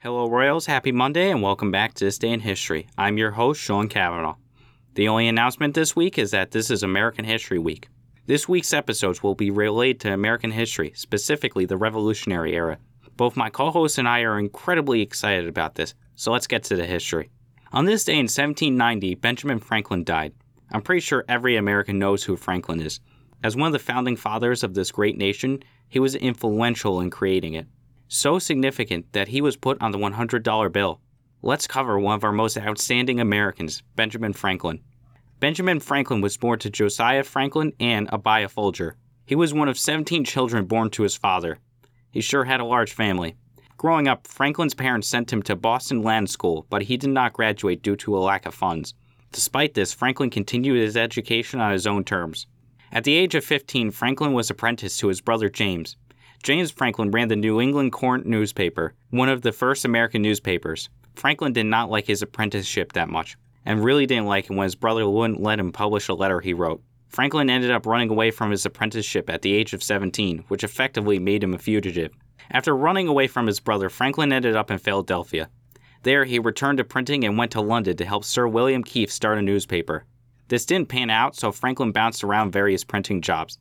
Hello, Royals. Happy Monday, and welcome back to This Day in History. I'm your host, Sean Kavanaugh. The only announcement this week is that this is American History Week. This week's episodes will be related to American history, specifically the Revolutionary era. Both my co hosts and I are incredibly excited about this, so let's get to the history. On this day in 1790, Benjamin Franklin died. I'm pretty sure every American knows who Franklin is. As one of the founding fathers of this great nation, he was influential in creating it so significant that he was put on the $100 bill. Let's cover one of our most outstanding Americans, Benjamin Franklin. Benjamin Franklin was born to Josiah Franklin and Abiah Folger. He was one of 17 children born to his father. He sure had a large family. Growing up, Franklin's parents sent him to Boston Latin School, but he did not graduate due to a lack of funds. Despite this, Franklin continued his education on his own terms. At the age of 15, Franklin was apprenticed to his brother James. James Franklin ran the New England Courant newspaper, one of the first American newspapers. Franklin did not like his apprenticeship that much, and really didn't like it when his brother wouldn't let him publish a letter he wrote. Franklin ended up running away from his apprenticeship at the age of 17, which effectively made him a fugitive. After running away from his brother, Franklin ended up in Philadelphia. There, he returned to printing and went to London to help Sir William Keith start a newspaper. This didn't pan out, so Franklin bounced around various printing jobs.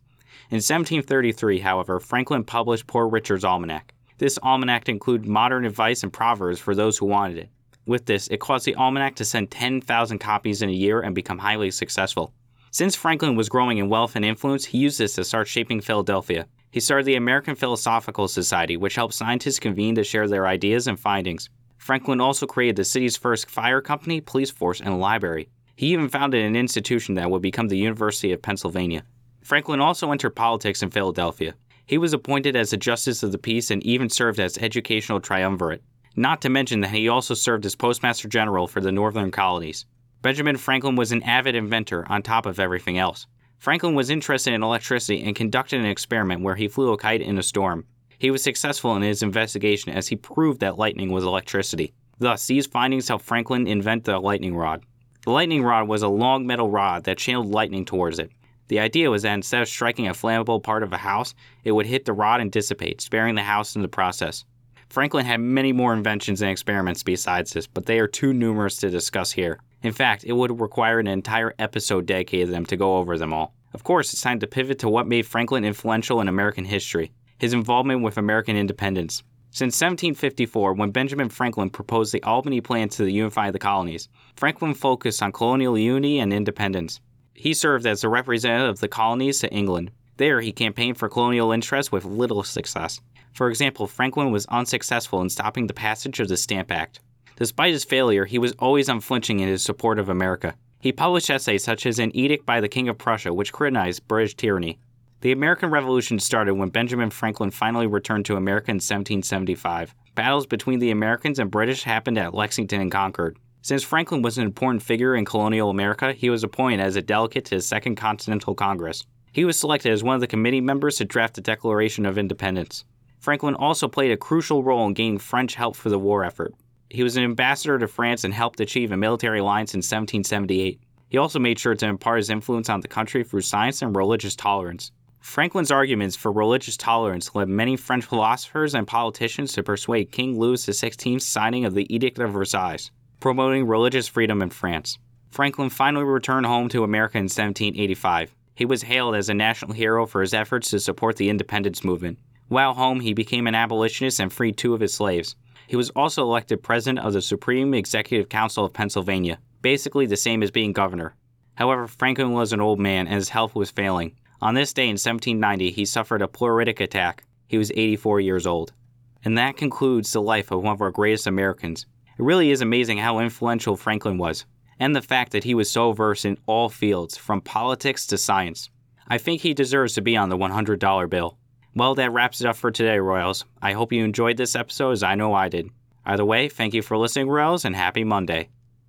In 1733, however, Franklin published Poor Richard's Almanac. This almanac included modern advice and proverbs for those who wanted it. With this, it caused the almanac to send 10,000 copies in a year and become highly successful. Since Franklin was growing in wealth and influence, he used this to start shaping Philadelphia. He started the American Philosophical Society, which helped scientists convene to share their ideas and findings. Franklin also created the city's first fire company, police force, and library. He even founded an institution that would become the University of Pennsylvania. Franklin also entered politics in Philadelphia. He was appointed as a justice of the peace and even served as educational triumvirate. Not to mention that he also served as postmaster general for the northern colonies. Benjamin Franklin was an avid inventor on top of everything else. Franklin was interested in electricity and conducted an experiment where he flew a kite in a storm. He was successful in his investigation as he proved that lightning was electricity. Thus, these findings helped Franklin invent the lightning rod. The lightning rod was a long metal rod that channeled lightning towards it. The idea was that instead of striking a flammable part of a house, it would hit the rod and dissipate, sparing the house in the process. Franklin had many more inventions and experiments besides this, but they are too numerous to discuss here. In fact, it would require an entire episode dedicated to them to go over them all. Of course, it's time to pivot to what made Franklin influential in American history his involvement with American independence. Since 1754, when Benjamin Franklin proposed the Albany Plan to unify the colonies, Franklin focused on colonial unity and independence. He served as a representative of the colonies to England. There, he campaigned for colonial interests with little success. For example, Franklin was unsuccessful in stopping the passage of the Stamp Act. Despite his failure, he was always unflinching in his support of America. He published essays such as An Edict by the King of Prussia, which criticized British tyranny. The American Revolution started when Benjamin Franklin finally returned to America in 1775. Battles between the Americans and British happened at Lexington and Concord. Since Franklin was an important figure in colonial America, he was appointed as a delegate to the Second Continental Congress. He was selected as one of the committee members to draft the Declaration of Independence. Franklin also played a crucial role in gaining French help for the war effort. He was an ambassador to France and helped achieve a military alliance in 1778. He also made sure to impart his influence on the country through science and religious tolerance. Franklin's arguments for religious tolerance led many French philosophers and politicians to persuade King Louis XVI's signing of the Edict of Versailles promoting religious freedom in France. Franklin finally returned home to America in 1785. He was hailed as a national hero for his efforts to support the independence movement. While home, he became an abolitionist and freed two of his slaves. He was also elected president of the Supreme Executive Council of Pennsylvania, basically the same as being governor. However, Franklin was an old man and his health was failing. On this day in 1790, he suffered a pleuritic attack. He was 84 years old. And that concludes the life of one of our greatest Americans, it really is amazing how influential Franklin was, and the fact that he was so versed in all fields, from politics to science. I think he deserves to be on the $100 bill. Well, that wraps it up for today, Royals. I hope you enjoyed this episode as I know I did. Either way, thank you for listening, Royals, and happy Monday.